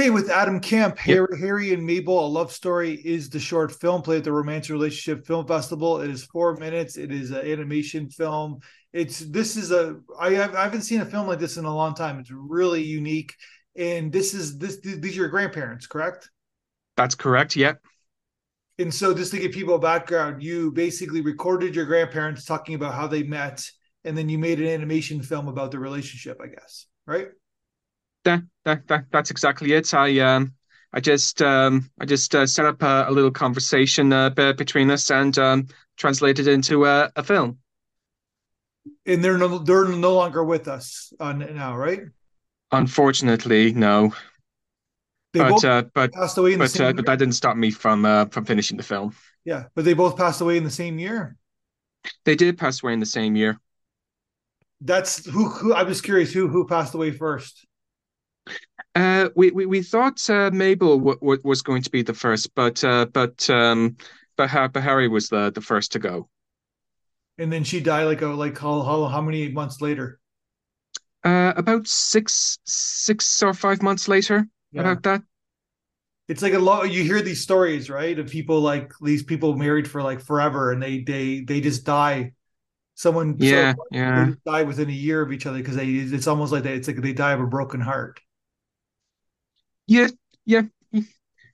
Okay, with Adam Kemp, Harry, Harry and Mabel, a love story is the short film played at the Romance Relationship Film Festival. It is four minutes. It is an animation film. It's this is a I, I haven't seen a film like this in a long time. It's really unique, and this is this these are your grandparents, correct? That's correct. Yeah. And so, just to give people a background, you basically recorded your grandparents talking about how they met, and then you made an animation film about the relationship. I guess, right? That, that, that that's exactly it. I um I just um I just uh, set up a, a little conversation uh, between us and um, translated into a, a film. And they're no they're no longer with us on now, right? Unfortunately, no. They but both uh, but passed away in the but same uh, but that didn't stop me from uh, from finishing the film. yeah, but they both passed away in the same year. They did pass away in the same year. That's who. who I was curious who who passed away first. Uh, we, we we thought uh, Mabel w- w- was going to be the first, but uh, but um, but, ha- but Harry was the the first to go. And then she died like a like how how, how many months later? Uh, about six six or five months later, Yeah. about that. It's like a lot. You hear these stories, right, of people like these people married for like forever, and they they they just die. Someone so- Yeah, yeah. they die within a year of each other because they it's almost like they, it's like they die of a broken heart. Yeah, yeah.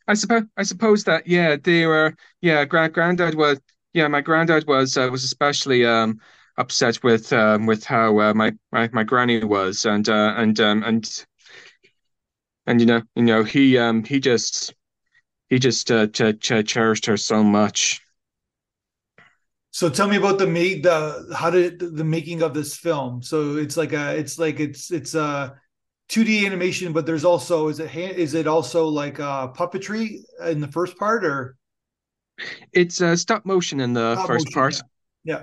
I suppose I suppose that yeah, they were yeah, grand granddad was yeah, my granddad was uh, was especially um upset with um with how uh, my, my my granny was and uh and um and and you know you know he um he just he just uh, ch- ch- cherished her so much. So tell me about the made the how did the making of this film? So it's like a it's like it's it's a 2D animation, but there's also is it hand, is it also like uh puppetry in the first part or It's uh, stop motion in the Stop first motion, part. yeah,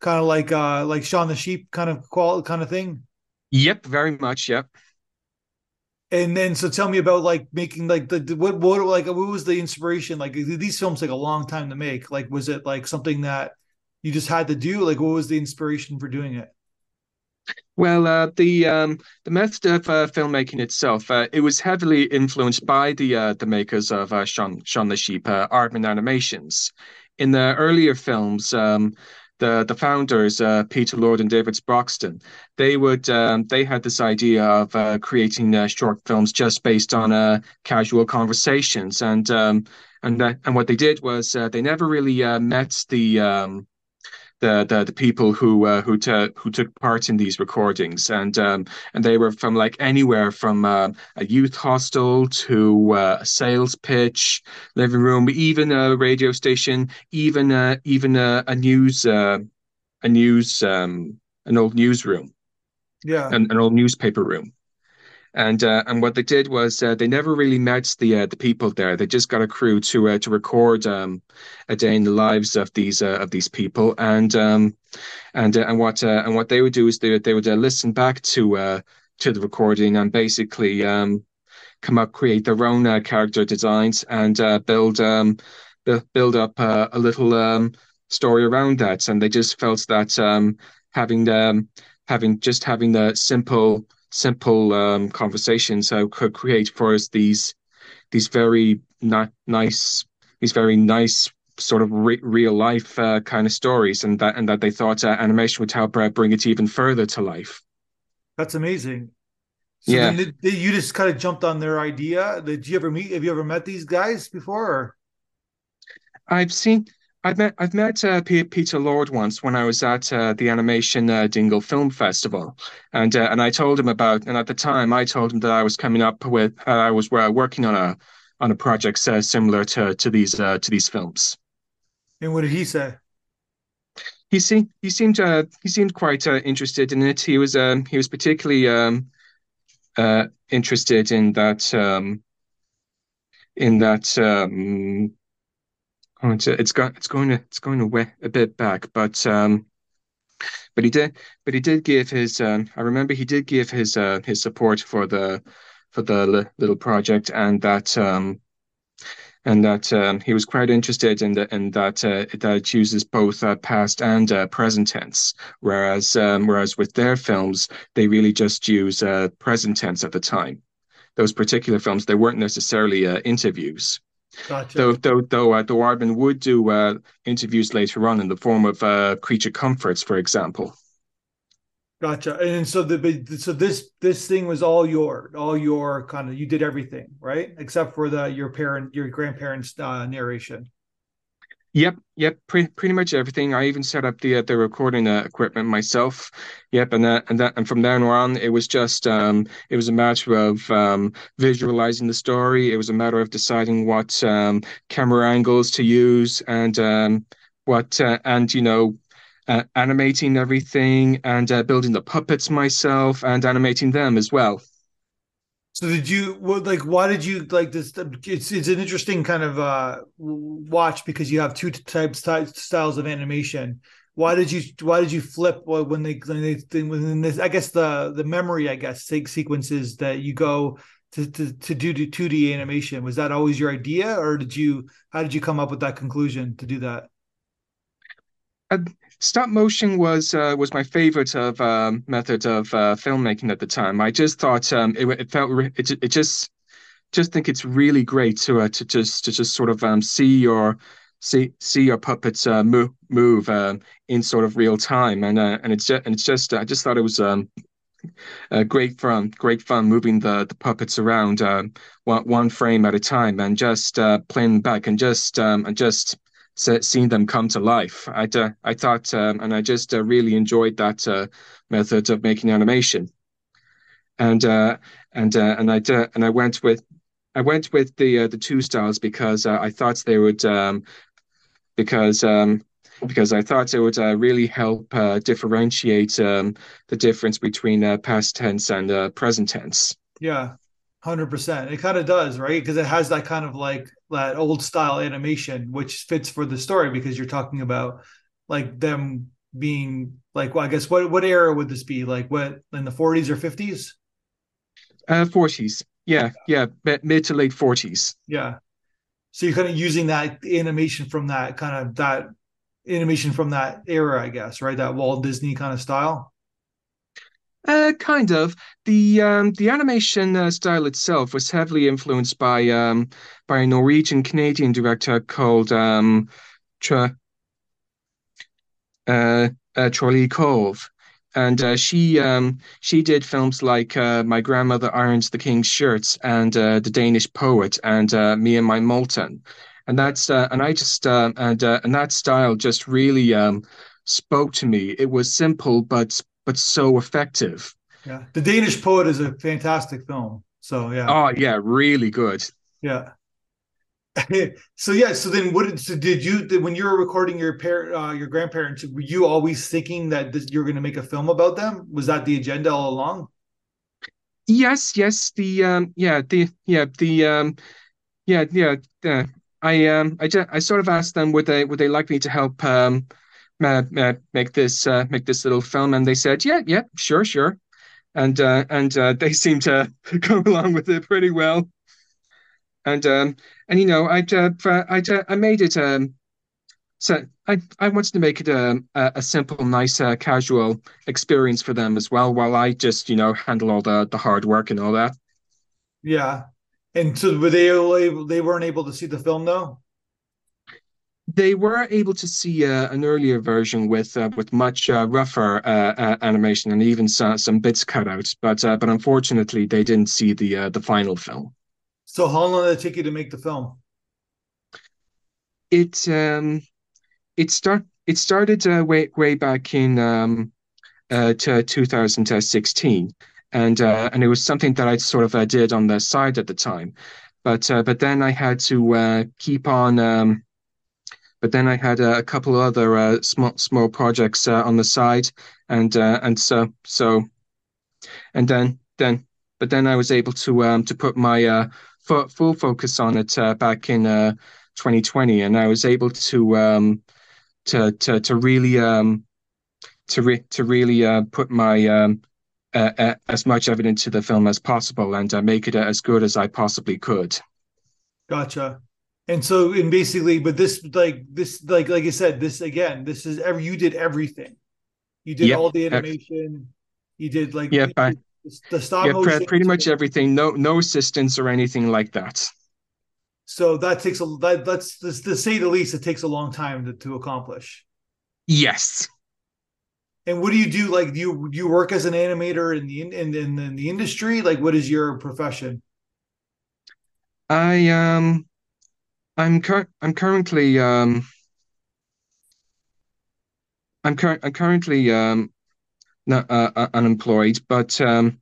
kind of like uh like Shaun the Sheep kind of qual kind of thing? Yep, very much. Yep. And then, so tell me about like making like the, the what what like what was the inspiration? Like these films take a long time to make. Like, was it like something that you just had to do? Like, what was the inspiration for doing it? Well, uh, the um, the method of uh, filmmaking itself, uh, it was heavily influenced by the uh, the makers of uh, Shaun Shaun the Sheep, uh, Aardman Animations. In the earlier films, um, the the founders, uh, Peter Lord and David Sproxton, they would um, they had this idea of uh, creating uh, short films just based on uh, casual conversations, and um, and that, and what they did was uh, they never really uh, met the um, the the, the people who uh, who t- who took part in these recordings, and um, and they were from like anywhere from uh, a youth hostel to uh, a sales pitch, living room, even a radio station, even uh, even a, a news uh, a news um, an old newsroom, Yeah, an, an old newspaper room. And uh, and what they did was uh, they never really met the uh, the people there. They just got a crew to uh, to record um, a day in the lives of these uh, of these people. And um, and uh, and what and what they would do is they would they would listen back to to the recording and basically um, come up create their own character designs and build um, bu- build up a little um, story around that. And they just felt that um, having um, having just having the simple simple um, conversations uh, could create for us these these very ni- nice these very nice sort of re- real life uh, kind of stories and that and that they thought uh, animation would help uh, bring it even further to life that's amazing. So Yeah. then did, did you just kind of jumped on their idea? Did you ever meet? Have you ever met these guys before? Or? i've seen I've met I've met uh, P- Peter Lord once when I was at uh, the Animation uh, Dingle Film Festival, and uh, and I told him about and at the time I told him that I was coming up with uh, I was uh, working on a on a project uh, similar to to these uh, to these films. And what did he say? he seemed he seemed uh, he seemed quite uh, interested in it. He was um, he was particularly um, uh, interested in that um, in that um, it's, it's got it's going to it's going to way a bit back, but um, but he did but he did give his um, I remember he did give his uh, his support for the for the li- little project and that um, and that um, he was quite interested in the, in that uh, that it uses both uh, past and uh, present tense, whereas um, whereas with their films they really just use uh, present tense at the time. those particular films. They weren't necessarily uh, interviews. Gotcha. Though, though, though, uh, though Aardman would do uh, interviews later on in the form of uh, creature comforts, for example. Gotcha. And so the so this this thing was all your all your kind of you did everything right except for the your parent your grandparents uh, narration. Yep, yep, pretty pretty much everything. I even set up the uh, the recording uh, equipment myself. Yep, and that and that and from then on, it was just um, it was a matter of um, visualizing the story. It was a matter of deciding what um, camera angles to use and um, what uh, and you know uh, animating everything and uh, building the puppets myself and animating them as well. So did you well, like why did you like this it's it's an interesting kind of uh watch because you have two types styles of animation. Why did you why did you flip when they when they when this I guess the the memory I guess sequences that you go to to to do 2D animation was that always your idea or did you how did you come up with that conclusion to do that? Uh, stop motion was uh, was my favorite of um, method of uh, filmmaking at the time. I just thought um, it, it felt re- it, it just just think it's really great to uh, to just to just sort of um, see your see see your puppets uh, move move um, in sort of real time, and uh, and it's just and it's just I just thought it was um, uh, great fun, great fun moving the the puppets around uh, one one frame at a time and just uh, playing back and just um, and just seeing them come to life. I uh, I thought, um, and I just uh, really enjoyed that uh, method of making animation. And uh, and uh, and I uh, and I went with I went with the the two styles because I thought they would um, because um, because I thought it would really help differentiate um, the difference between past tense and present tense. Yeah, hundred percent. It kind of does, right? Because it has that kind of like that old style animation, which fits for the story because you're talking about like them being like, well, I guess what what era would this be? Like what in the 40s or 50s? Uh, 40s. Yeah, yeah, mid to late 40s. Yeah. So you're kind of using that animation from that kind of that animation from that era, I guess, right? That Walt Disney kind of style. Uh, kind of. The um, the animation uh, style itself was heavily influenced by um, by a Norwegian Canadian director called um, Tra, uh, uh, Kove, and uh, she um, she did films like uh, My Grandmother Irons the King's Shirts and uh, The Danish Poet and uh, Me and My Moulton, and that's uh, and I just uh, and and that style just really um, spoke to me. It was simple but but so effective. Yeah, The Danish Poet is a fantastic film. So yeah. Oh yeah, really good. Yeah. so yeah, so then what? So did you did, when you were recording your parent, uh, your grandparents? Were you always thinking that this, you're going to make a film about them? Was that the agenda all along? Yes, yes. The um, yeah, the yeah, the um, yeah, yeah. Uh, I um, I just I sort of asked them would they would they like me to help um uh, uh, make this uh, make this little film, and they said, yeah, yeah, sure, sure, and uh, and uh, they seemed to go along with it pretty well. And um, and you know, I I I made it um, so I I wanted to make it um, a a simple, nice, uh, casual experience for them as well, while I just you know handle all the the hard work and all that. Yeah, and so were they able, they weren't able to see the film though? They were able to see uh, an earlier version with uh, with much uh, rougher uh, uh, animation and even some, some bits cut out, but uh, but unfortunately they didn't see the the final film. So how long did it take you to make the film? It um, it start it started way way back in um, to 2016, and and it was something that I sort of did on the side at the time, but but then I had to keep on. Um, but then I had a, couple other uh, small small projects uh, on the side, and uh, and so so, and then then but then I was able to um to put my uh full, focus on it back in uh 2020, and I was able to um to to to really um to re- to really uh put my um uh, uh, as much evidence to the film as possible and make it as good as I possibly could. Gotcha and so and basically but this like this like like i said this again this is every you did everything you did yep. all the animation you did like yeah I, the stop yeah, motion. pretty much everything. No, no assistance or anything like that. So that takes a that that's to say the least. It takes a long time to, to accomplish. Yes. And what do you do? Like, do you you work as an animator in the in in, in the industry? Like, what is your profession? I um, I'm cur- I'm currently um, I'm cur- I'm currently um, not uh, uh, unemployed, but um,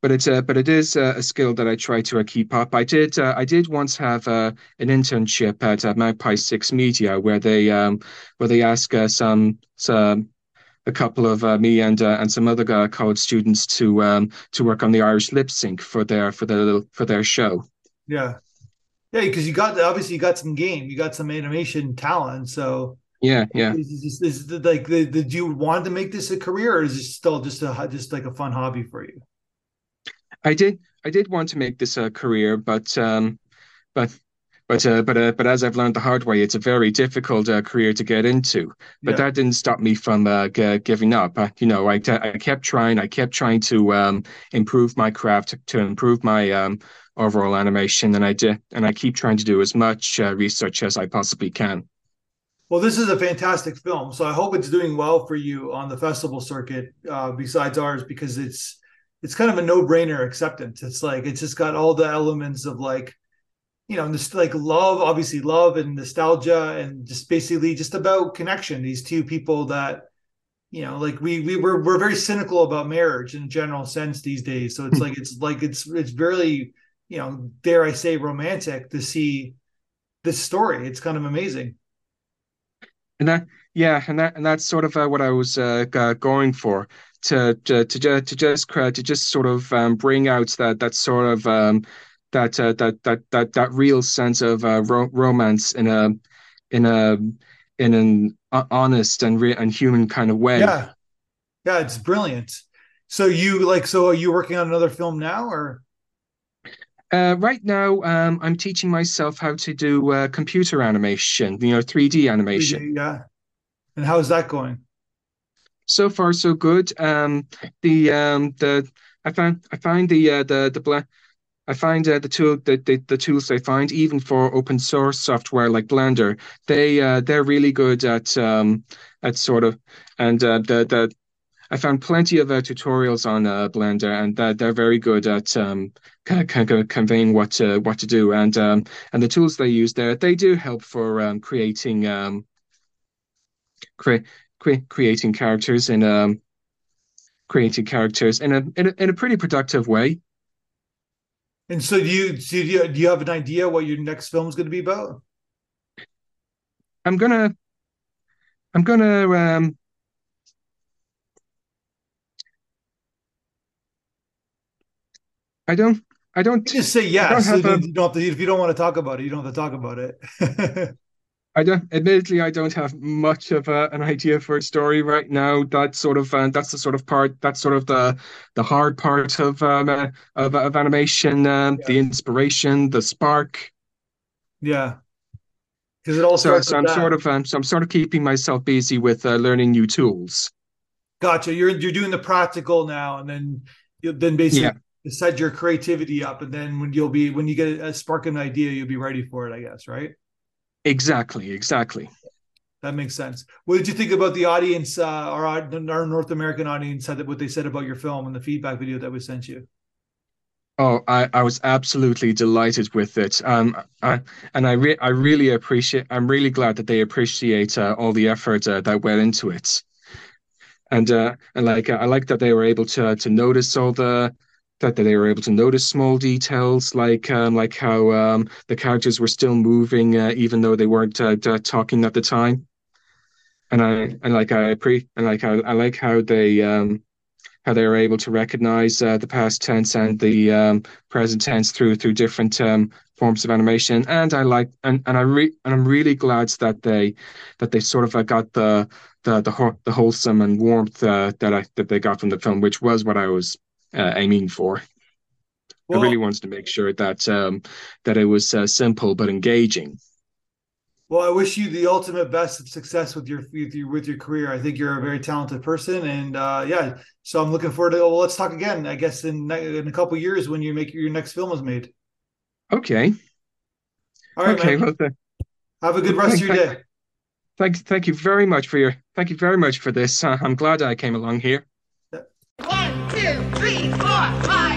but it's but it is a, skill that I try to uh, keep up. I did uh, I did once have uh, an internship at uh, Magpie Six Media where they um, where they ask uh, some some a couple of uh, me and and some other college students to um, to work on the Irish lip sync for their for their for their show. Yeah, yeah, because you got obviously you got some game, you got some animation talent, so yeah, yeah. Is, is, is like did you want to make this a career, or is it still just a just like a fun hobby for you? I did I did want to make this a career, but um, but but uh, but uh, but as I've learned the hard way, it's a very difficult uh, career to get into. But yeah. that didn't stop me from uh, g- giving up. you know, I, I kept trying. I kept trying to um, improve my craft, to improve my um, overall animation, and I do, And I keep trying to do as much uh, research as I possibly can. Well, this is a fantastic film, so I hope it's doing well for you on the festival circuit. Uh, besides ours, because it's it's kind of a no brainer acceptance. It's like it's just got all the elements of like you know, just like love, obviously love and nostalgia, and just basically just about connection. These two people that, you know, like we we we're we're very cynical about marriage in general sense these days. So it's hmm. like it's like it's it's very, you know, dare I say, romantic to see this story. It's kind of amazing. And that, yeah, and that and that's sort of uh, what I was uh, going for to to to, to just to just sort of um, bring out that that sort of um, that uh, that that that that real sense of uh, ro- romance in a in a in an honest and re- and human kind of way. Yeah, yeah, it's brilliant. So you like so are you working on another film now or? Uh, right now, um, I'm teaching myself how to do uh, computer animation, you know, 3D animation. 3D, yeah. And how is that going? So far, so good. Um, the um, the I find I find the uh, the the black I find uh, the tool the, the, the tools they find even for open source software like Blender they uh, they're really good at um, at sort of and uh, the the I found plenty of uh, tutorials on uh, Blender and that they're very good at um, kind of, kind of conveying what to, what to do and um, and the tools they use there they do help for um, creating um, cre- cre- creating characters in um creating characters in a, in a in a pretty productive way. And so, do you do you, do you have an idea what your next film is going to be about? I'm gonna, I'm gonna. Um, I don't. I don't. You just say yes. So you, a, don't have to, if you don't want to talk about it, you don't have to talk about it. I don't. Admittedly, I don't have much of a, an idea for a story right now. That sort of uh, that's the sort of part. That's sort of the the hard part of um, uh, of, of animation. Um, yeah. The inspiration, the spark. Yeah, because it all so, so I'm that. sort of um, so I'm sort of keeping myself busy with uh, learning new tools. Gotcha. You're you're doing the practical now, and then you then basically yeah. Set your creativity up, and then when you'll be when you get a spark an idea, you'll be ready for it. I guess, right? Exactly, exactly. That makes sense. What did you think about the audience, uh, our, our North American audience, said that what they said about your film and the feedback video that we sent you? Oh, I, I was absolutely delighted with it. Um, I, and I re- I really appreciate. I'm really glad that they appreciate uh, all the effort uh, that went into it. And uh, and like I like that they were able to to notice all the that they were able to notice small details like um, like how um, the characters were still moving uh, even though they weren't uh, talking at the time. And I and like I pre and like I, I like how they um, how they were able to recognize uh, the past tense and the um, present tense through through different um, forms of animation. And I like and and I re- and I'm really glad that they that they sort of uh, got the the the, the wholesome and warmth uh, that I that they got from the film which was what I was uh, aiming for. Well, I really wanted to make sure that um, that it was uh, simple but engaging. Well, I wish you the ultimate best of success with your with your with your career. I think you're a very talented person, and uh, yeah, so I'm looking forward to. Well, let's talk again. I guess in in a couple years when you make your next film is made. Okay. All right. Okay. Man. Well, have a good rest thank, of your thank, day. Thank thank you very much for your thank you very much for this. Uh, I'm glad I came along here. One, two, three, four, five,